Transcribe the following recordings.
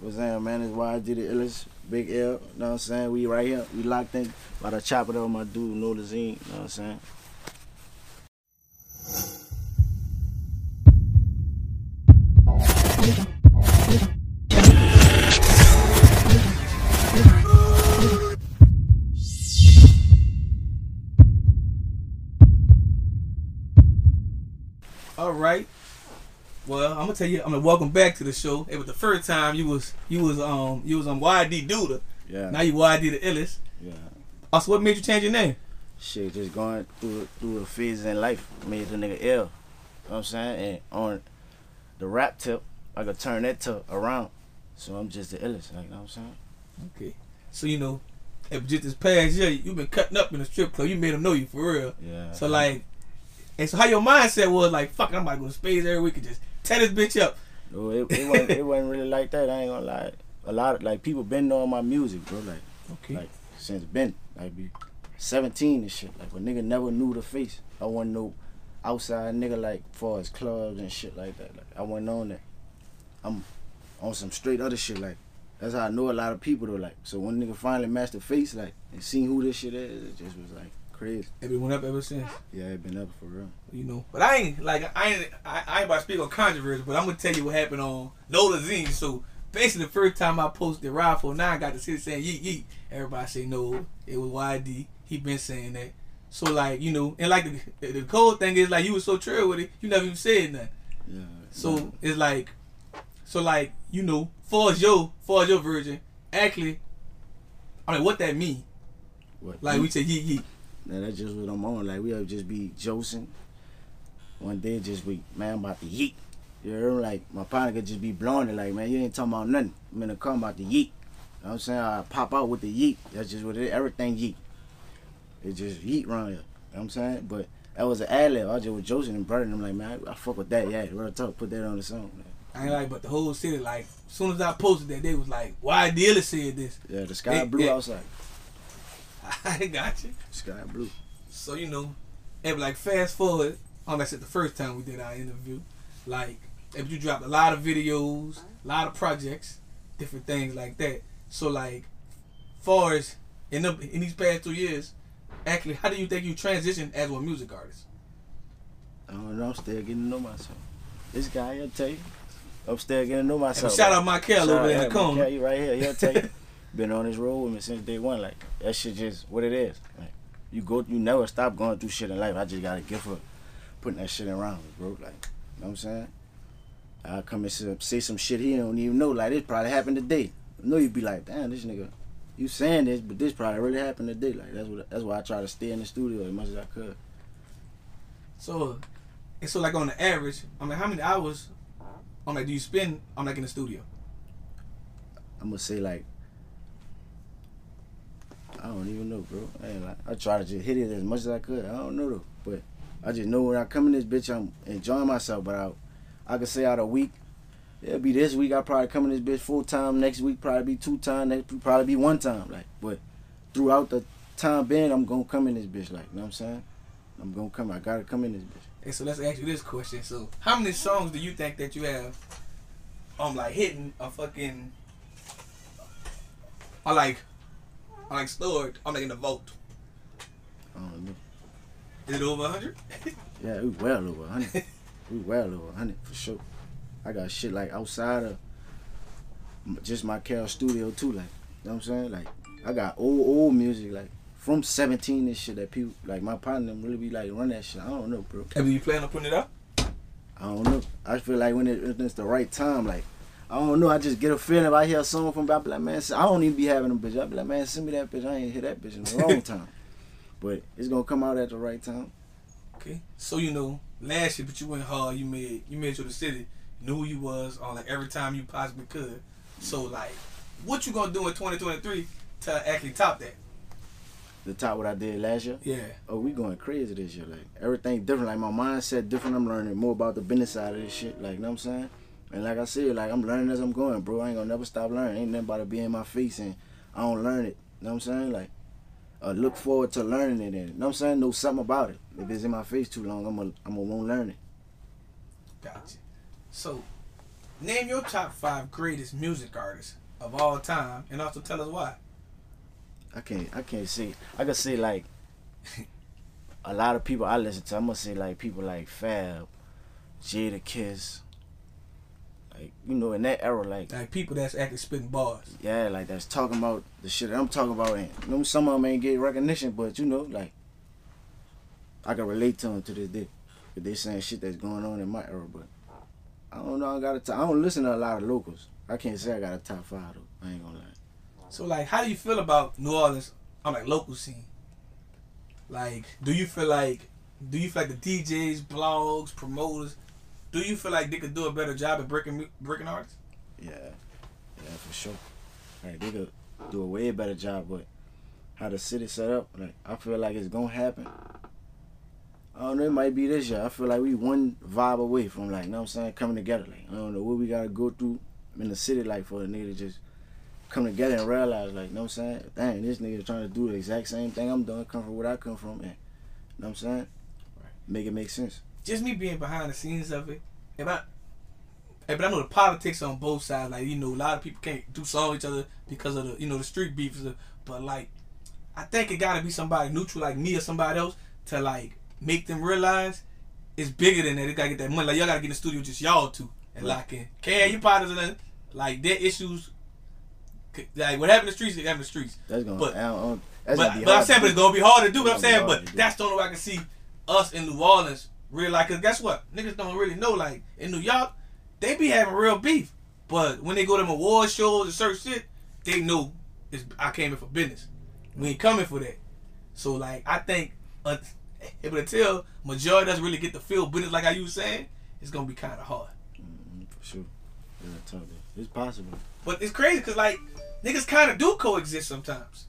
What's saying, man? It's why I did it illest. Big L, you know what I'm saying? We right here, we locked in. About to chop it up my dude, Nola Zine, you know what I'm saying? All right. Well, I'm gonna tell you. I'm gonna welcome back to the show. It was the first time you was you was um you was on YD Duda. Yeah. Now you YD the illest. Yeah. Also, what made you change your name? Shit, just going through through the phases in life made the nigga ill. You know what I'm saying? And on the rap tip, I could turn that tip around. So I'm just the illest, like, you know what I'm saying? Okay. So you know, if just this past year you've been cutting up in the strip club, you made them know you for real. Yeah. So like, and so how your mindset was like, fuck, I'm about to go to space every week and just tear this bitch up. No, it, it, wasn't, it wasn't really like that. I ain't gonna lie. A lot of like people been knowing my music, bro. Like Okay. like since been like be 17 and shit. Like a nigga never knew the face. I wasn't no outside nigga like far as clubs and shit like that. Like I wasn't on that. I'm on some straight other shit. Like that's how I know a lot of people though. Like so when nigga finally matched the face, like and seen who this shit is, it just was like crazy. it been went up ever since. Yeah, it been up for real. You know, but I ain't like I ain't I, I ain't about to speak on controversy, but I'm gonna tell you what happened on Nola Zine. So basically, the first time I posted Ride for I got the city saying yeet yeet. Everybody say no, it was YD. He been saying that. So like you know, and like the, the cold thing is like you was so true with it, you never even said nothing. Yeah. So it's like, so like you know, for your for your version, actually, I mean, what that mean? what, Like we say yeet yeet. Now that's just what I'm on. Like we'll just be josing. One day just be man I'm about to yeet. You hear me? Like my partner could just be blowing it like man you ain't talking about nothing. I'm in the car about to yeet. You know what I'm saying? I pop out with the yeet. That's just what it is. Everything yeet. It just yeet around here. You know what I'm saying? But that was an ad lib. I just was joking and brother I'm like, man, I, I fuck with that, yeah. Real talk, put that on the song. Man. I ain't like, but the whole city, like, as soon as I posted that, they was like, why Dilla said this? Yeah, the sky Hey, blue yeah. outside. I got you. Sky blue. So, you know, and like, fast forward, um, I said the first time we did our interview, like, if you dropped a lot of videos, a lot of projects, different things like that. So, like, far as in, the, in these past two years, actually, how do you think you transitioned as a music artist? I don't know, I'm still getting to know myself. This guy, he'll tell you. I'm still getting to know myself. shout out Michael Shout over out there in the corner. Right here. He'll tell you. Been on this road with me since day one. Like that shit just what it is. Like you go, you never stop going through shit in life. I just got a gift for putting that shit around bro. Like, you know what I'm saying? I come and say, say some shit he don't even know. Like this probably happened today. I know you'd be like, damn, this nigga, you saying this, but this probably really happened today. Like that's what that's why I try to stay in the studio as much as I could. So, and so like on the average, I mean, how many hours, I'm like, do you spend, I'm like in the studio? I'm gonna say like I don't even know, bro. I, ain't like, I try to just hit it as much as I could. I don't know though, but I just know when I come in this bitch, I'm enjoying myself. But I, I could say out a week, it'll be this week. I probably come in this bitch full time. Next week probably be two time. Next week probably be one time. Like, but throughout the time being, I'm gonna come in this bitch. Like, you know what I'm saying? I'm gonna come. I gotta come in this bitch. And so let's ask you this question. So, how many songs do you think that you have, um, like hitting a fucking, or like, like stored, I'm in the vault? I don't know. Is it over 100? Yeah, we well over 100. we well over 100 for sure. I got shit like outside of just my Cal studio too. Like, you know what I'm saying? Like, I got old, old music like from 17 and shit that people, like my partner really be like run that shit. I don't know, bro. Have you plan on putting it up? I don't know. I feel like when, it, when it's the right time, like, I don't know. I just get a feeling if I hear a song from, I be like, man, I don't even be having a bitch. I be like, man, send me that bitch. I ain't hear that bitch in a long time. But it's gonna come out at the right time. Okay. So you know, last year, but you went hard. You made you made sure the city knew who you was on like every time you possibly could. So like, what you gonna do in 2023 to actually top that? The top what I did last year. Yeah. oh, we going crazy this year. Like everything different. Like my mindset different. I'm learning more about the business side of this shit. Like, you know what I'm saying? And like I said, like I'm learning as I'm going, bro. I ain't gonna never stop learning. Ain't nothing about it being in my face and I don't learn it. You know what I'm saying? Like, I look forward to learning it. And, you know what I'm saying? Know something about it. If it's in my face too long, I'm gonna I'm gonna won't learn it. Gotcha. So, name your top five greatest music artists of all time, and also tell us why. I can't I can't say I can say like a lot of people I listen to. I'm gonna say like people like Fab, Jadakiss. Like you know, in that era, like Like people that's actually spitting bars. yeah, like that's talking about the shit that I'm talking about. And you know, some of them ain't get recognition, but you know, like I can relate to them to this day. But they saying shit that's going on in my era, but I don't know. I got a t- I don't listen to a lot of locals. I can't say I got a top five though. I ain't gonna lie. So like, how do you feel about New Orleans on like local scene? Like, do you feel like, do you feel like the DJs, blogs, promoters, do you feel like they could do a better job at breaking breaking artists? Yeah, yeah, for sure. Like they could do a way better job, but how the city set up, like I feel like it's gonna happen. I don't know, it might be this year. I feel like we one vibe away from like, you know what I'm saying, coming together. Like I don't know what we gotta go through in the city like for a nigga to just come together and realize like, you know what I'm saying, dang, this nigga trying to do the exact same thing I'm doing, come from where I come from, and you know what I'm saying? Right. Make it make sense. Just me being behind the scenes of it. If I, but I know the politics on both sides. Like you know, a lot of people can't do song with each other because of the you know the street beefs. But like, I think it gotta be somebody neutral like me or somebody else to like make them realize it's bigger than that. They gotta get that money. Like y'all gotta get in the studio just y'all two and Right. lock in. Can you partners and then, like their issues. Like what happened in the streets, it happened in the streets. That's gonna, But- I don't, that's but, gonna be but I'm saying, but it's gonna be hard to do. But I'm saying, but that's the only way I can see us in New Orleans realize. Cause guess what? Niggas don't really know. Like in New York, they be having real beef. But when they go to them award shows and certain shit, they know it's, I came in for business. We ain't coming for that. So like, I think, uh, to tell majority doesn't really get to feel business like I you was saying, it's gonna be kind of hard. Mhm, for sure. Yeah, totally. It's possible. But it's crazy because like niggas kind of do coexist sometimes.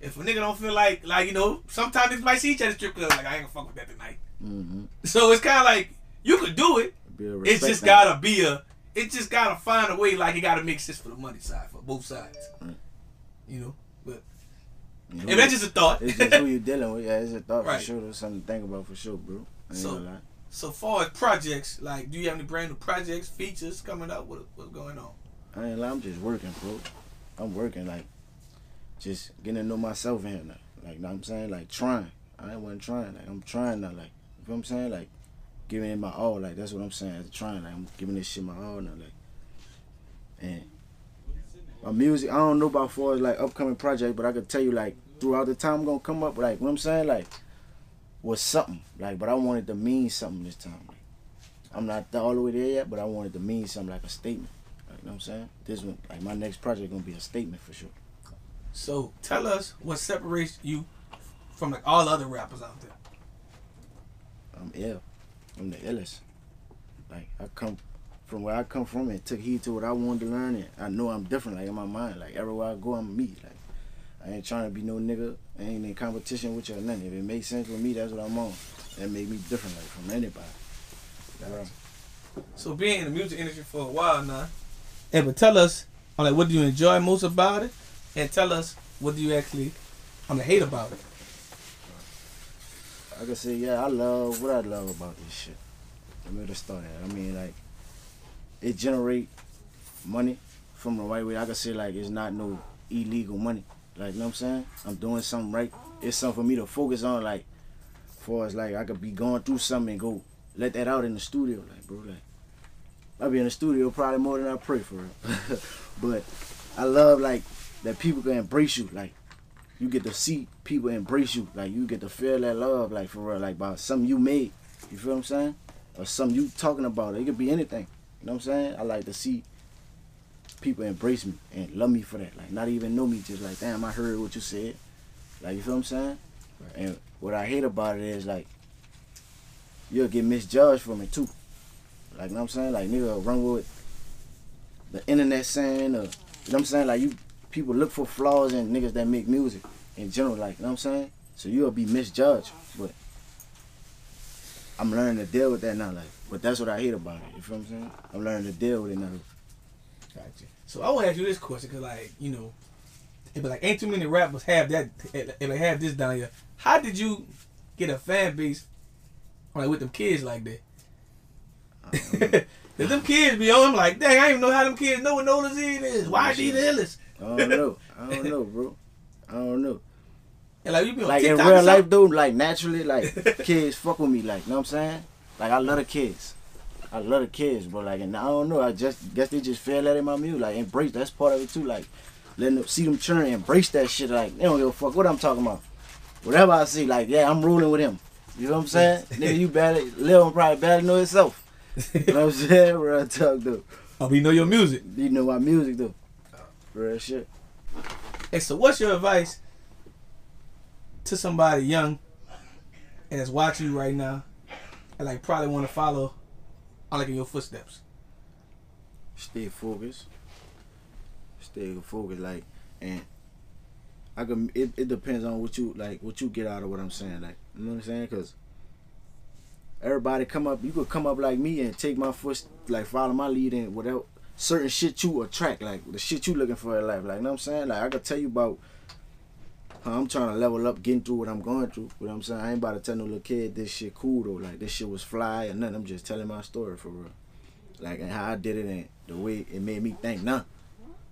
If a nigga don't feel like like you know, sometimes niggas might see each other strip club like I ain't gonna fuck with that tonight. Mm-hmm. So it's kind of like you could do it. Be a It respect just gotta be a. It just gotta find a way. Like it gotta make sense for the money side for both sides. Right. You know, but You if know, that's just a thought. it's just who you're dealing with. Yeah, it's a thought Right. for sure. There's something to think about for sure, bro. So- so far as projects, like, do you have any brand new projects, features coming up? What what's going on? I ain't lie. I'm just working, bro. I'm working like just getting to know myself in here now. Like, know what I'm saying? Like trying. I ain't wasn't trying. Like I'm trying now. Like, know what I'm saying? Like giving it my all. Like that's what I'm saying. As trying. Like I'm giving this shit my all now. Like, and my music. I don't know about as like upcoming project, but I could tell you like throughout the time I'm gonna come up. Like, what I'm saying? Like, was something. Like, but I wanted to mean something this time. Like, I'm not all the way there yet, but I wanted to mean something like a statement. Like, you know what I'm saying? This one, like my next project gonna be a statement for sure. So tell us what separates you from like all other rappers out there. I'm ill. I'm the illest. Like I come from where I come from and took heed to what I wanted to learn and I know I'm different, like in my mind. Like everywhere I go I'm me. Like I ain't trying to be no nigga. I ain't in competition with you or nothing. If it makes sense with me, that's what I'm on. That make me different like from anybody. That's So being in the music industry for a while now, and but tell us, like, what do you enjoy most about it, and tell us what do you actually, I'm like, hate about it. I can say, yeah, I love what I love about this shit. Let me just start at. I mean, like, it generate money from the right way. I can say, like, it's not no illegal money. Like, you know what I'm saying? I'm doing something right. It's something for me to focus on, like, for as like I could be going through something and go let that out in the studio, like, bro, like. I be in the studio probably more than I pray for real. but I love like that people can embrace you, like you get to see people embrace you. Like you get to feel that love, like for real, like about something you made. You feel what I'm saying? Or something you talking about. It could be anything. You know what I'm saying? I like to see people embrace me and love me for that. Like not even know me, just like, damn, I heard what you said. Like you feel what I'm saying? And what I hate about it is like you'll get misjudged from it too. Like you know what I'm saying? Like nigga run with the internet saying or you know what I'm saying? Like you people look for flaws in niggas that make music in general, like, you know what I'm saying? So you'll be misjudged. But I'm learning to deal with that now, like, but that's what I hate about it. You feel what I'm saying? I'm learning to deal with it now. Gotcha. So I want to ask you this question, cause like, you know, if like ain't too many rappers have that, if they have this down here, how did you get a fan base, like with them kids like that? I don't know. Cause them kids be on. I'm like, dang, I don't even know how them kids know what Nola Z is. Why is he the illest? I don't know. I don't know, bro. I don't know. And like you be on Like in TikTok real or life, though, like naturally, like kids fuck with me, like, you know what I'm saying? Like I love the kids. I love the kids, but like, and I don't know. I just guess they just feel that in my music. Like embrace. That's part of it too. Like letting them see them churn, embrace that shit. Like they don't give a fuck what I'm talking about. Whatever I see, like yeah, I'm rolling with him. You know what I'm saying? Nigga, you better Lil probably better know himself. You know what I'm saying? Real talk though. Oh, we know your music. You know my music though. Real shit. Hey, so what's your advice to somebody young and that's watching you right now and like probably want to follow on like in your footsteps? stay focused. Stay focused, like, and I can. It, it depends on what you like, what you get out of what I'm saying, like, you know what I'm saying? Cause everybody come up, you could come up like me and take my foot, like, follow my lead and whatever certain shit you attract, like the shit you looking for in life, like, you know what I'm saying? Like, I could tell you about. How I'm trying to level up, getting through what I'm going through. You know what I'm saying? I ain't about to tell no little kid this shit cool though. Like this shit was fly and nothing. I'm just telling my story for real like and how I did it and the way it made me think nah.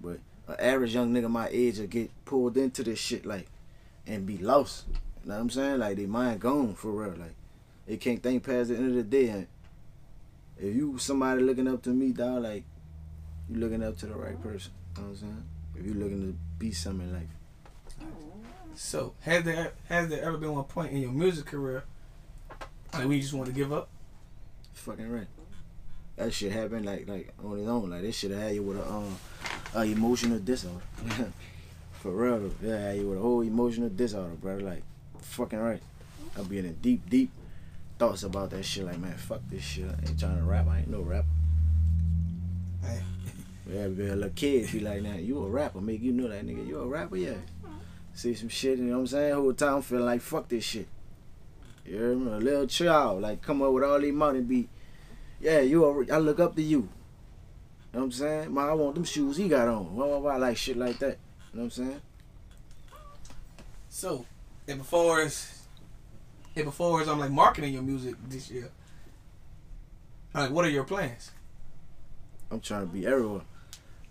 But an average young nigga my age will get pulled into this shit like and be lost. You know what I'm saying? Like they mind gone for real. Like they can't think past the end of the day and if you somebody looking up to me, dog, like you looking up to the right person. You know what I'm saying? If you're looking to be something in life. So has there has there ever been one point in your music career like you just want to give up? Fucking right. That shit happened like like on its own. Like this shit had you with a um a emotional disorder. For real. Yeah, had you with a whole emotional disorder, brother. Like fucking right. I be in deep, deep thoughts about that shit. Like man, fuck this shit. I ain't trying to rap. I ain't no rapper. Yeah, be a little kid be like, now you a rapper, make you know that nigga. You a rapper, yeah. See some shit, you know what I'm saying? Whole time feeling like fuck this shit. You hear me? A little child, like come up with all these money, be, yeah, you. A, I look up to you. You know what I'm saying? Man, I want them shoes he got on. Why, why, why, like shit like that. You know what I'm saying? So, and before as and before as I'm like marketing your music this year, like what are your plans? I'm trying to be everywhere.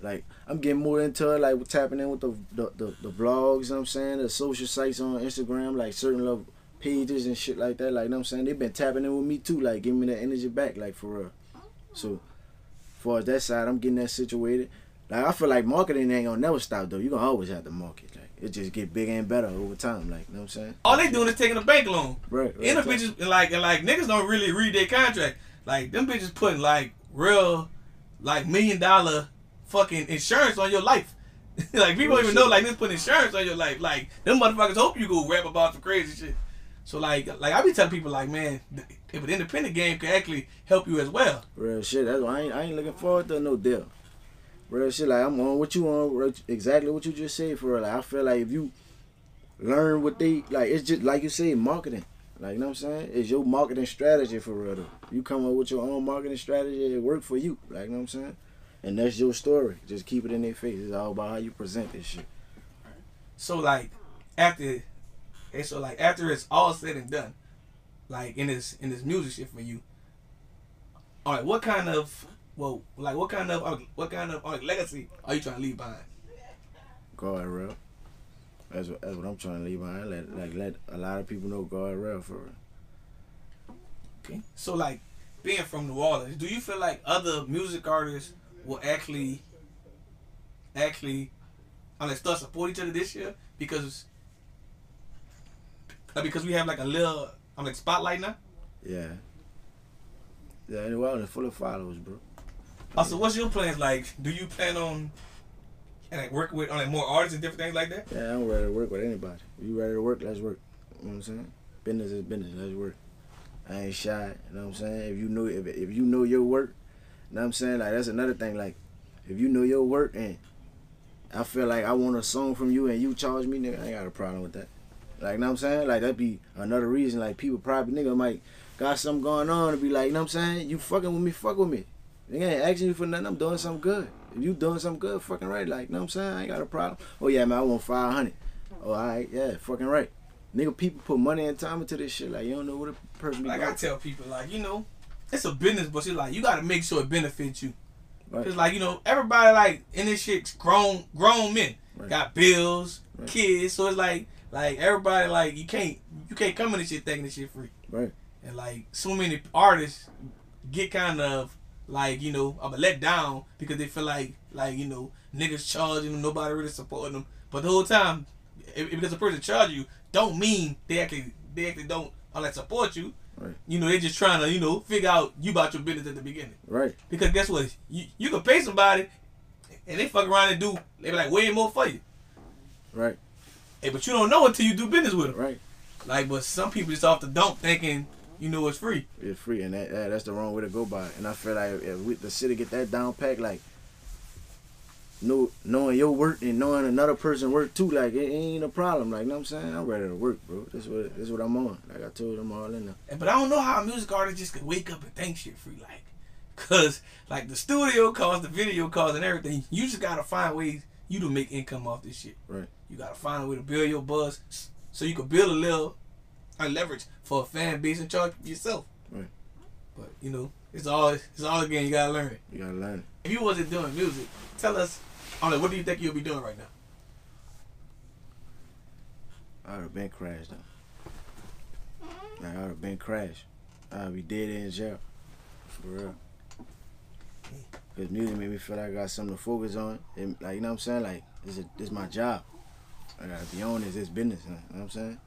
Like I'm getting more into it, like tapping in with the the, the, the vlogs, you know what I'm saying, the social sites on Instagram, like certain little pages and shit like that. Like you know what I'm saying? They've been tapping in with me too, like giving me that energy back, like for real. So far as that side, I'm getting that situated. Like I feel like marketing ain't gonna never stop though. You gonna always have to market. Like it just get bigger and better over time. Like you know what I'm saying? All they doing is taking a bank loan. Right. right And the bitches and like and like niggas don't really read their contract. Like them bitches putting like real like million dollar fucking insurance on your life. like people don't even know like this put insurance on your life. Like them motherfuckers hope you go rap about some crazy shit. So like like I be telling people like man, if an independent game can actually help you as well. Real shit. That's why I ain't, I ain't looking forward to no deal. Real shit. Like I'm on what you on. Exactly what you just said. For real. Like I feel like if you learn what they like, it's just like you say, marketing. Like you know what I'm saying? It's your marketing strategy for real. Though. You come up with your own marketing strategy. It work for you. Like you know what I'm saying? And that's your story. Just keep it in their face. It's all about how you present this shit. So like after and so like after it's all said and done, like in this in this music shit for you, all right, what kind of well like what kind of uh, what kind of uh, legacy are you trying to leave behind? God real. That's what, that's what I'm trying to leave behind. Let like let a lot of people know God real for real. Okay. So like being from New Orleans, do you feel like other music artists will actually actually I like start support each other this year because like, because we have like a little I'm like spotlight now. Yeah. Yeah, and it's full of followers, bro. Uh, also, what's your plans like? Do you plan on and like working with on like more artists and different things like that? Yeah, I'm ready to work with anybody. If you ready to work, let's work. You know what I'm saying? Business is business. Let's work. I ain't shy. You know what I'm saying? If you know if, if you know your work, know what I'm saying? Like that's another thing. Like if you know your work and I feel like I want a song from you and you charge me, nigga, I ain't got a problem with that. Like, you know what I'm saying? Like that'd be another reason. Like people probably nigga might got something going on and be like, you know what I'm saying? You fucking with me, fuck with me. Nigga ain't asking you for nothing. I'm doing something good. If you doing something good, fucking right. Like, you know what I'm saying? I ain't got a problem. Oh yeah, man, I want five hundred. Oh, all right, yeah, fucking right. Nigga, people put money and time into this shit. Like, you don't know what a person be Like I tell people, like you know, it's a business, but it's like you got to make sure it benefits you. Right. Cause like you know everybody like in this shit grown grown men Right. got bills, Right. kids, so it's like like everybody like you can't you can't come in this shit thinking this shit free. Right. And like so many artists get kind of like you know I'm let down because they feel like like you know niggas charging them, nobody really supporting them. But the whole time, because a person charge you, don't mean they actually they actually don't unless support you. Right. You know they're just trying to you know figure out you about your business at the beginning. Right. Because guess what? You you can pay somebody and they fuck around and do they be like way more for you. Right. Hey, but you don't know until you do business with them. Right. Like, but some people just off the dump thinking you know it's free. It's free, and that, that that's the wrong way to go by it. And I feel like if we, the city get that down pack, like know, knowing your work and knowing another person work too, like it ain't a problem. Like, you know what I'm saying? I'm ready to work, bro. This what this what I'm on. Like I told them all in there. But I don't know how a music artist just can wake up and think shit free, like, cause like the studio costs, the video costs, and everything. You just gotta find ways you to make income off this shit. Right. You gotta find a way to build your buzz, so you can build a little, a leverage for a fan base and charge yourself. Right. But you know, it's all it's all again. You gotta learn it. You gotta learn it. If you wasn't doing music, tell us, Oh, on what do you think you'll be doing right now? I would have been crashed though. Like I would have been crashed. I'd be dead in jail. For real. Cause music made me feel like I got something to focus on. And like you know what I'm saying? Like this is this my job. I gotta be on this, this business. You know what I'm saying?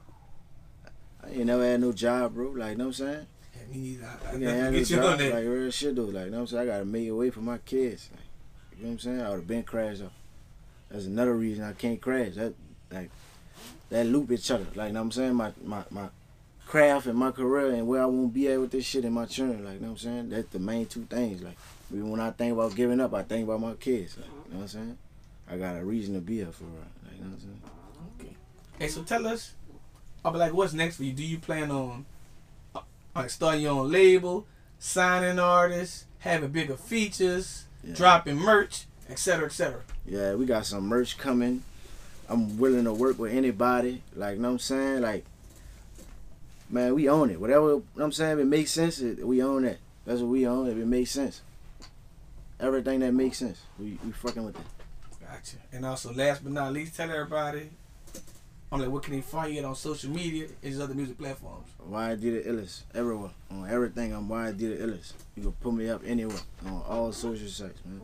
I ain't never had no job, bro. Like you know what I'm saying? Yeah, me neither. I, I I can't have no get you on job. that. Like real shit though. Like you know what I'm saying? I gotta make a way for my kids. Like, you know what I'm saying? I would have been crashed. That's another reason I can't crash. That like that loop each other. Like you know what I'm saying? My my my craft and my career and where I won't be at with this shit and my children. Like you know what I'm saying? That's the main two things. Like even when I think about giving up, I think about my kids. Like, you know what I'm saying? I got a reason to be here for real. Like, you know what I'm saying? Okay. Hey, so tell us, I'll be like, what's next for you? Do you plan on uh, like starting your own label, signing artists, having bigger features, Yeah. dropping merch, etc., etc.? Yeah, we got some merch coming. I'm willing to work with anybody. Like, you know what I'm saying? Like, man, we own it. Whatever, you know what I'm saying? If it makes sense, it, we own that. That's what we own. If it makes sense. Everything that makes sense, we, we fucking with it. Gotcha. And also, last but not least, tell everybody, I'm like, what can they find you on social media and other music platforms? YD the illest. Everywhere. On everything, I'm YD the illest. You can put me up anywhere. On all social sites, man.